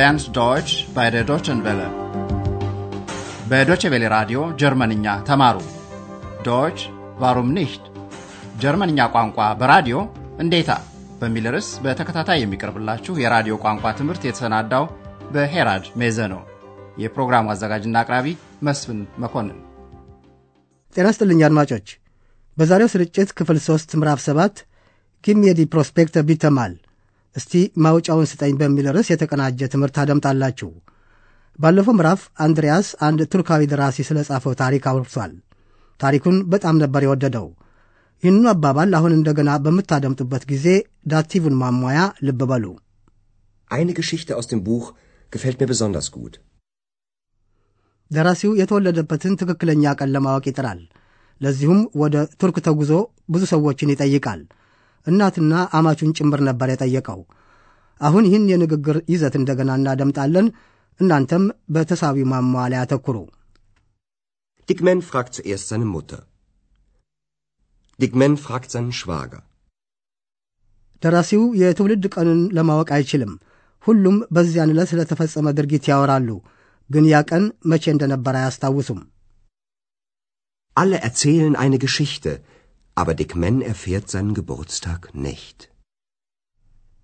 lernt Deutsch bei der Deutschen Welle. በዶቼ ቬለ ራዲዮ ጀርመንኛ ተማሩ። Deutsch warum nicht ጀርመንኛ ቋንቋ በራዲዮ እንዴታ በሚል ርዕስ በተከታታይ የሚቀርብላችሁ የራዲዮ ቋንቋ ትምህርት የተሰናዳው በሄራድ ሜዘ ነው። የፕሮግራሙ አዘጋጅና አቅራቢ መስፍን መኮንን። ጤና ስጥልኝ አድማጮች። በዛሬው ስርጭት ክፍል ሦስት ምዕራፍ ሰባት Gib mir die Prospekte bitte mal እስቲ ማውጫውን ስጠኝ በሚል ርዕስ የተቀናጀ ትምህርት ታደምጣላችሁ። ባለፈው ምዕራፍ አንድሪያስ አንድ ቱርካዊ ደራሲ ስለ ጻፈው ታሪክ አውርቷል። ታሪኩን በጣም ነበር የወደደው። ይህንኑ አባባል አሁን እንደገና በምታደምጡበት ጊዜ Dativ ን ማሟያ ልብ በሉ። Eine Geschichte aus dem Buch gefällt mir besonders gut. ደራሲው የተወለደበትን ትክክለኛ ቀን ለማወቅ ይጥራል። ለዚሁም ወደ ቱርክ ተጉዞ ብዙ ሰዎችን ይጠይቃል። እናትና አማቹን ጭምር ነበር የጠየቀው። አሁን ይህን የንግግር ይዘት እንደገና እናደምጣለን። እናንተም በተሳቢው ማሟያ ላይ አተኩሩ። Man fragt zuerst seine Mutter. Man fragt seinen Schwager. ደራሲው የትውልድ ቀንን ለማወቅ አይችልም። ሁሉም በዚያን ዕለት ስለተፈጸመ ድርጊት ያወራሉ፣ ግን ያ ቀን መቼ እንደነበር አያስታውሱም። Alle erzählen eine Geschichte, aber Dick Man erfährt seinen Geburtstag nicht.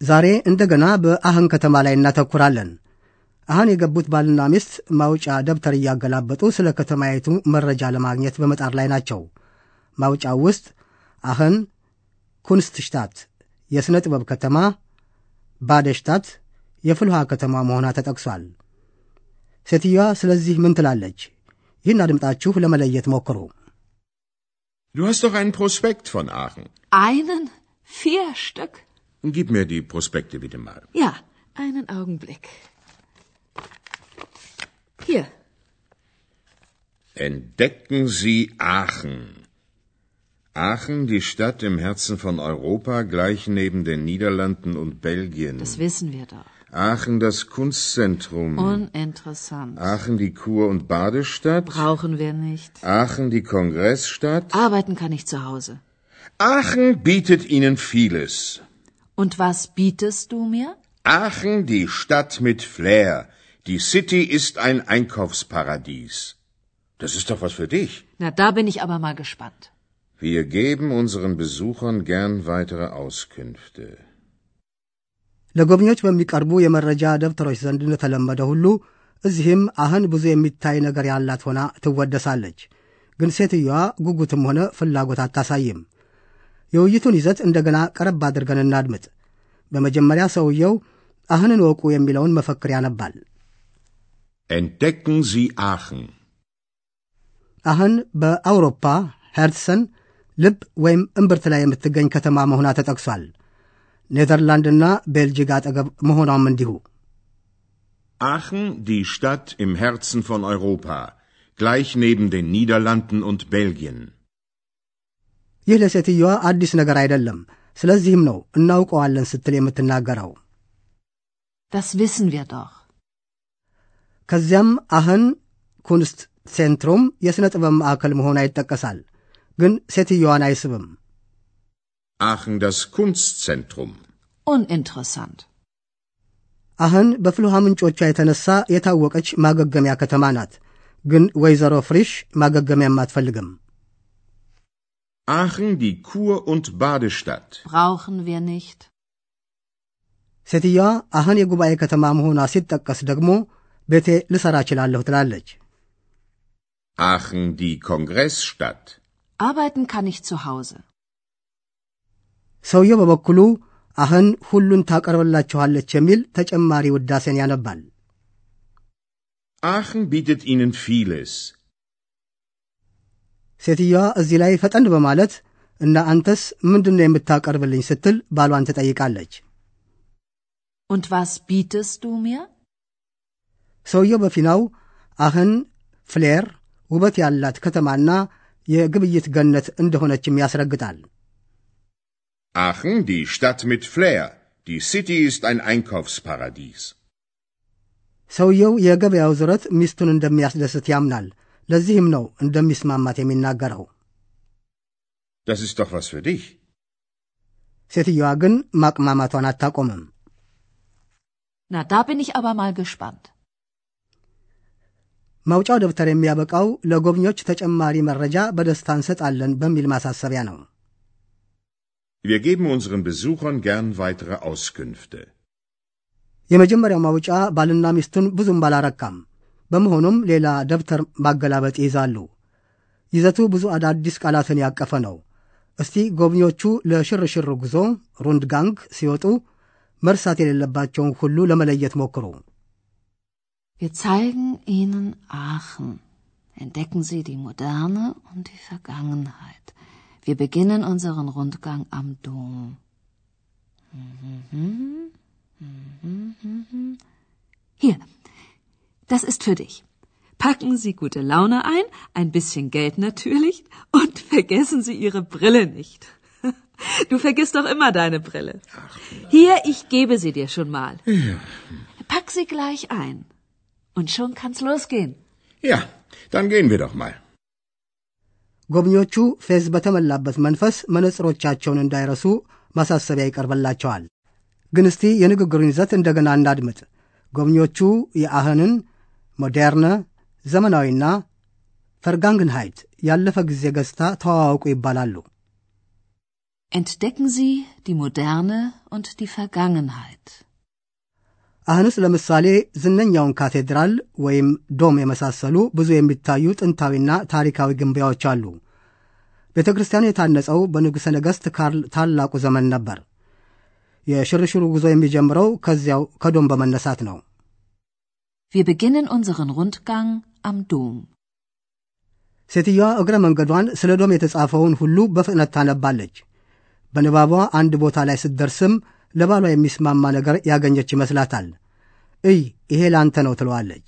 ዛሬ እንደገና በአህን ከተማ ላይ እናተኩራለን። አህን የገቡት ባልና ሚስት ማውጫ ደብተር እያገላበጡ ስለ ከተማይቱ መረጃ ለማግኘት በመጣር ላይ ናቸው። ማውጫው ውስጥ አህን ኩንስትሽታት የሥነ ጥበብ ከተማ፣ ባደሽታት የፍልውሃ ከተማ መሆኗ ተጠቅሷል። ሴትዮዋ ስለዚህ ምን ትላለች? ይህን አድምጣችሁ ለመለየት ሞክሩ። Du hast doch einen Prospekt von Aachen. Einen? Vier Stück? Gib mir die Prospekte bitte mal. Ja, einen Augenblick. Hier. Entdecken Sie Aachen. Aachen, die Stadt im Herzen von Europa, gleich neben den Niederlanden und Belgien. Das wissen wir doch. Aachen, das Kunstzentrum. Uninteressant. Aachen, die Kur- und Badestadt. Brauchen wir nicht. Aachen, die Kongressstadt. Arbeiten kann ich zu Hause. Aachen bietet Ihnen vieles. Und was bietest du mir? Aachen, die Stadt mit Flair. Die City ist ein Einkaufsparadies. Das ist doch was für dich. Na, da bin ich aber mal gespannt. Wir geben unseren Besuchern gern weitere Auskünfte. ለጎብኚዎች በሚቀርቡ የመረጃ ደብተሮች ዘንድ እንደተለመደ ሁሉ እዚህም አህን ብዙ የሚታይ ነገር ያላት ሆና ትወደሳለች። ግን ሴትዮዋ ጉጉትም ሆነ ፍላጎት አታሳይም። የውይይቱን ይዘት እንደገና ቀረብ አድርገን እናድምጥ። በመጀመሪያ ሰውየው አህንን ወቁ የሚለውን መፈክር ያነባል። Entdecken Sie Aachen. አህን በአውሮፓ ሄርትሰን ልብ ወይም እምብርት ላይ የምትገኝ ከተማ መሆኗ ተጠቅሷል። ኔዘርላንድና ቤልጂግ አጠገብ መሆኗም እንዲሁ። Aachen, die Stadt im Herzen von Europa, gleich neben den Niederlanden und Belgien. ይህ ለሴትዮዋ አዲስ ነገር አይደለም። ስለዚህም ነው እናውቀዋለን ስትል የምትናገረው። Das wissen wir doch. ከዚያም አህን ኩንስት ሴንትሩም የሥነ ጥበብ ማዕከል መሆኗ ይጠቀሳል። ግን ሴትዮዋን አይስብም። Aachen, das Kunstzentrum. Uninteressant. አህን በፍልውሃ ምንጮቿ የተነሳ የታወቀች ማገገሚያ ከተማ ናት። ግን ወይዘሮ ፍሪሽ ማገገሚያም አትፈልግም። Aachen, die Kur- und Badestadt. Brauchen wir nicht. ሴትዮዋ አህን የጉባኤ ከተማ መሆኗ ሲጠቀስ ደግሞ ቤቴ ልሠራ እችላለሁ ትላለች። Aachen, die Kongressstadt. Arbeiten kann ich zu Hause. ሰውየው በበኩሉ አህን ሁሉን ታቀርብላችኋለች የሚል ተጨማሪ ውዳሴን ያነባል። Aachen bietet Ihnen vieles. ሴትዮዋ እዚህ ላይ ፈጠን በማለት እና አንተስ ምንድን ነው የምታቀርብልኝ ስትል ባሏን ትጠይቃለች። Und was bietest du mir? ሰውየው በፊናው አህን ፍሌር ውበት ያላት ከተማና የግብይት ገነት እንደሆነችም ያስረግጣል። Aachen, die Stadt mit Flair. Die City ist ein Einkaufsparadies. ሰውየው የገበያው ዙረት ሚስቱን እንደሚያስደስት ያምናል። ለዚህም ነው እንደሚስማማት የሚናገረው። Das ist doch was für dich. ሴትዮዋ ግን ማቅማማቷን አታቆምም። Na, da bin ich aber mal gespannt. ማውጫው ደብተር የሚያበቃው ለጎብኚዎች ተጨማሪ መረጃ በደስታ እንሰጣለን በሚል ማሳሰቢያ ነው። Wir geben unseren Besuchern gern weitere Auskünfte. የመጀመሪያው ማውጫ ባልና ሚስቱን ብዙም አላረካም። በመሆኑም ሌላ ደብተር ማገላበጥ ይይዛሉ። ይዘቱ ብዙ አዳዲስ ቃላትን ያቀፈ ነው። እስቲ ጎብኚዎቹ ለሽርሽር ጉዞ ሩንድጋንግ ሲወጡ መርሳት የሌለባቸውን ሁሉ ለመለየት ሞክሩ። Wir zeigen Ihnen Aachen. Entdecken Sie die Moderne und die Vergangenheit. Wir beginnen unseren Rundgang am Dom. Hier, das ist für dich. Packen Sie gute Laune ein, ein bisschen Geld natürlich und vergessen Sie Ihre Brille nicht. Du vergisst doch immer deine Brille. Hier, ich gebe sie dir schon mal. Pack sie gleich ein. Und schon kann's losgehen. Ja, dann gehen wir doch mal. ጎብኚዎቹ ፌዝ በተሞላበት መንፈስ መነጽሮቻቸውን እንዳይረሱ ማሳሰቢያ ይቀርብላቸዋል። ግን እስቲ የንግግሩን ይዘት እንደገና እናድምጥ። ጎብኚዎቹ የአህንን Moderne፣ ዘመናዊና Vergangenheit ያለፈ ጊዜ ገጽታ ተዋወቁ ይባላሉ። Entdecken Sie die Moderne und die Vergangenheit. አሁንስ ለምሳሌ ዝነኛውን ካቴድራል ወይም ዶም የመሳሰሉ ብዙ የሚታዩ ጥንታዊና ታሪካዊ ግንባያዎች አሉ። ቤተ ክርስቲያኑ የታነጸው በንጉሠ ነገሥት ካርል ታላቁ ዘመን ነበር። የሽርሽሩ ጉዞ የሚጀምረው ከዚያው ከዶም በመነሳት ነው። Wir beginnen unseren Rundgang am Dom. ሴትዮዋ እግረ መንገዷን ስለ ዶም የተጻፈውን ሁሉ በፍጥነት ታነባለች። በንባቧ አንድ ቦታ ላይ ስትደርስም ለባሏ የሚስማማ ነገር ያገኘች ይመስላታል። እይ ይሄ ላንተ ነው ትለዋለች።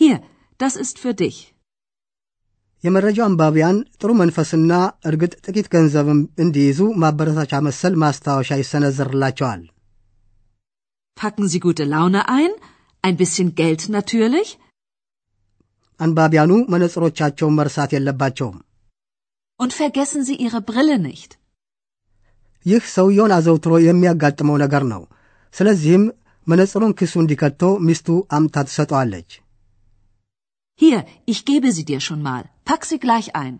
Hier, das ist für dich. የመረጃው አንባቢያን ጥሩ መንፈስና እርግጥ ጥቂት ገንዘብም እንዲይዙ ማበረታቻ መሰል ማስታወሻ ይሰነዘርላቸዋል። Packen Sie gute Laune ein, ein bisschen Geld natürlich. አንባቢያኑ መነጽሮቻቸውን መርሳት የለባቸውም። Und vergessen Sie Ihre Brille nicht. ይህ ሰውየውን አዘውትሮ የሚያጋጥመው ነገር ነው። ስለዚህም መነጽሩን ኪሱ እንዲከቶ ሚስቱ አምታ ትሰጠዋለች። Hier, ich gebe sie dir schon mal. Pack sie gleich ein.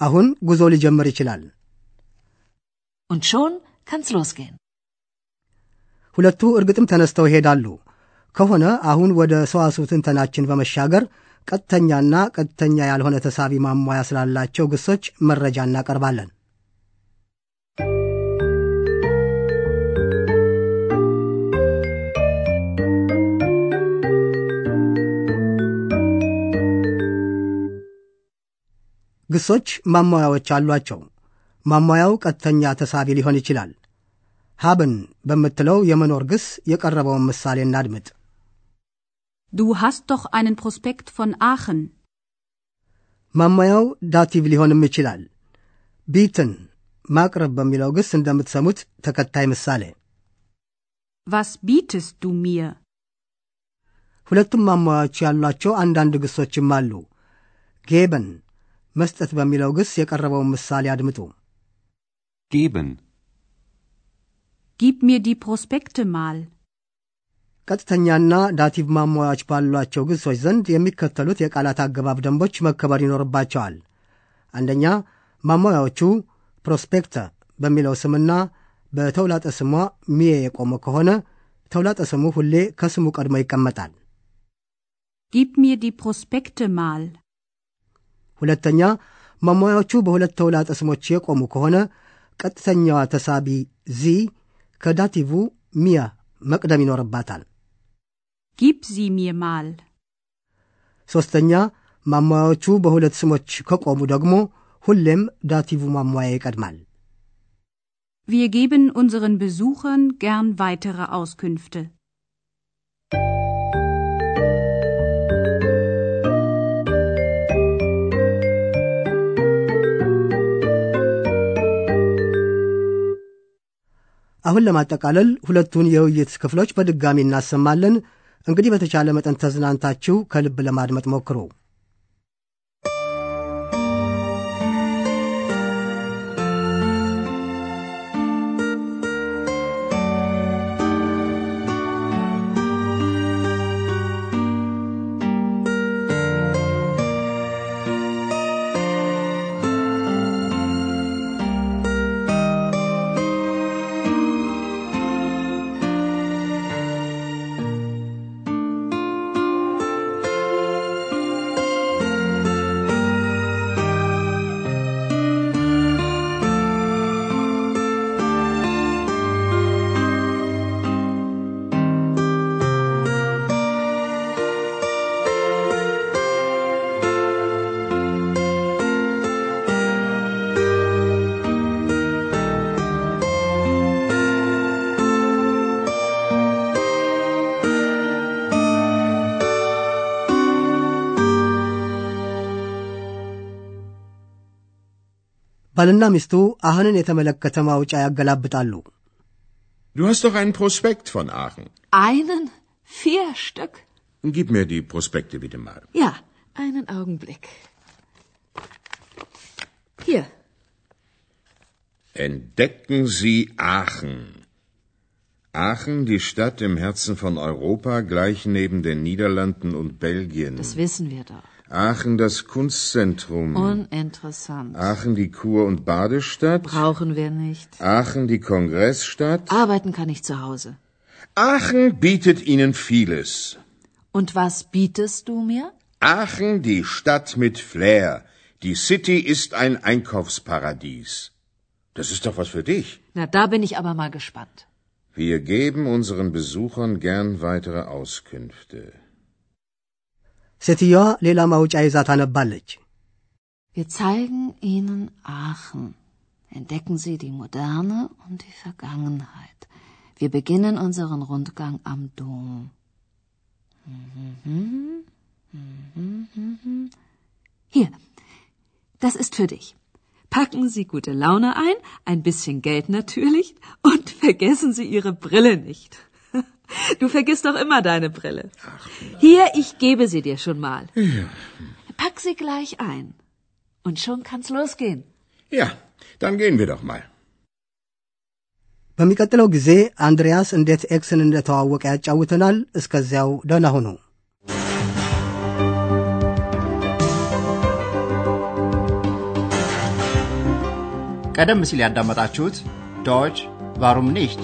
አሁን ጉዞ ሊጀምር ይችላል። Und schon kann's losgehen. ሁለቱ እርግጥም ተነስተው ይሄዳሉ። ከሆነ አሁን ወደ ሰዋስው ትንተናችን በመሻገር ቀጥተኛና ቀጥተኛ ያልሆነ ተሳቢ ማሟያ ስላላቸው ግሶች መረጃ እናቀርባለን። ግሶች ማሟያዎች አሏቸው። ማሟያው ቀጥተኛ ተሳቢ ሊሆን ይችላል። ሀብን በምትለው የመኖር ግስ የቀረበውን ምሳሌ እናድምጥ። Du hast doch einen Prospekt von Aachen. ማሟያው ዳቲቭ ሊሆንም ይችላል። ቢትን ማቅረብ በሚለው ግስ እንደምትሰሙት ተከታይ ምሳሌ። Was bietest du mir? ሁለቱም ማሟያዎች ያሏቸው አንዳንድ ግሶችም አሉ። geben መስጠት በሚለው ግስ የቀረበውን ምሳሌ አድምጡ። Geben. Gib mir die Prospekte mal. ቀጥተኛና Dativ ማሟያዎች ባሏቸው ግሶች ዘንድ የሚከተሉት የቃላት አገባብ ደንቦች መከበር ይኖርባቸዋል። አንደኛ ማሟያዎቹ Prospekte በሚለው ስምና በተውላጠ ስሟ mir የቆመ ከሆነ ተውላጠ ስሙ ሁሌ ከስሙ ቀድሞ ይቀመጣል። Gib mir die Prospekte mal. ሁለተኛ ማሟያዎቹ በሁለት ተውላጠ ስሞች የቆሙ ከሆነ ቀጥተኛዋ ተሳቢ sie ከ Dativ mir መቅደም ይኖርባታል። Gib sie mir mal. ሦስተኛ ማሟያዎቹ በሁለት ስሞች ከቆሙ ደግሞ ሁሌም Dativ ማሟያ ይቀድማል። Wir geben unseren Besuchern gern weitere Auskünfte. አሁን ለማጠቃለል ሁለቱን የውይይት ክፍሎች በድጋሚ እናሰማለን። እንግዲህ በተቻለ መጠን ተዝናንታችሁ ከልብ ለማድመጥ ሞክሩ። ባልና ሚስቱ አህንን የተመለከተ ማውጫ ያገላብጣሉ። Du hast doch einen Prospekt von Aachen. Einen? Vier Stück? Gib mir die Prospekte bitte mal. Ja, einen Augenblick. Hier. Entdecken Sie Aachen. Aachen, die Stadt im Herzen von Europa, gleich neben den Niederlanden und Belgien. Das wissen wir doch. Aachen, das Kunstzentrum. Uninteressant. Aachen, die Kur- und Badestadt. Brauchen wir nicht. Aachen, die Kongressstadt. Arbeiten kann ich zu Hause. Aachen bietet Ihnen vieles. Und was bietest du mir? Aachen, die Stadt mit Flair. Die City ist ein Einkaufsparadies. Das ist doch was für dich. Na, da bin ich aber mal gespannt. Wir geben unseren Besuchern gern weitere Auskünfte. ሴትየዋ ሌላ ማውጫ ይዛ ታነባለች። Wir zeigen Ihnen Aachen. Entdecken Sie die Moderne und die Vergangenheit. Wir beginnen unseren Rundgang am Dom. Hier, das ist für dich. Packen Sie gute Laune ein, ein bisschen Geld natürlich und vergessen Sie Ihre Brille nicht. Du vergisst doch immer deine Brille. Hier, ich gebe sie dir schon mal. Pack sie gleich ein. Und schon kann's losgehen. Ja, dann gehen wir doch mal. በሚቀጥለው ጊዜ አንድሪያስ እንዴት ኤክስን እንደተዋወቀ ያጫውተናል። እስከዚያው ደህና ሁኑ። ቀደም ሲል ያዳመጣችሁት ዶች ቫሩም ኒሽት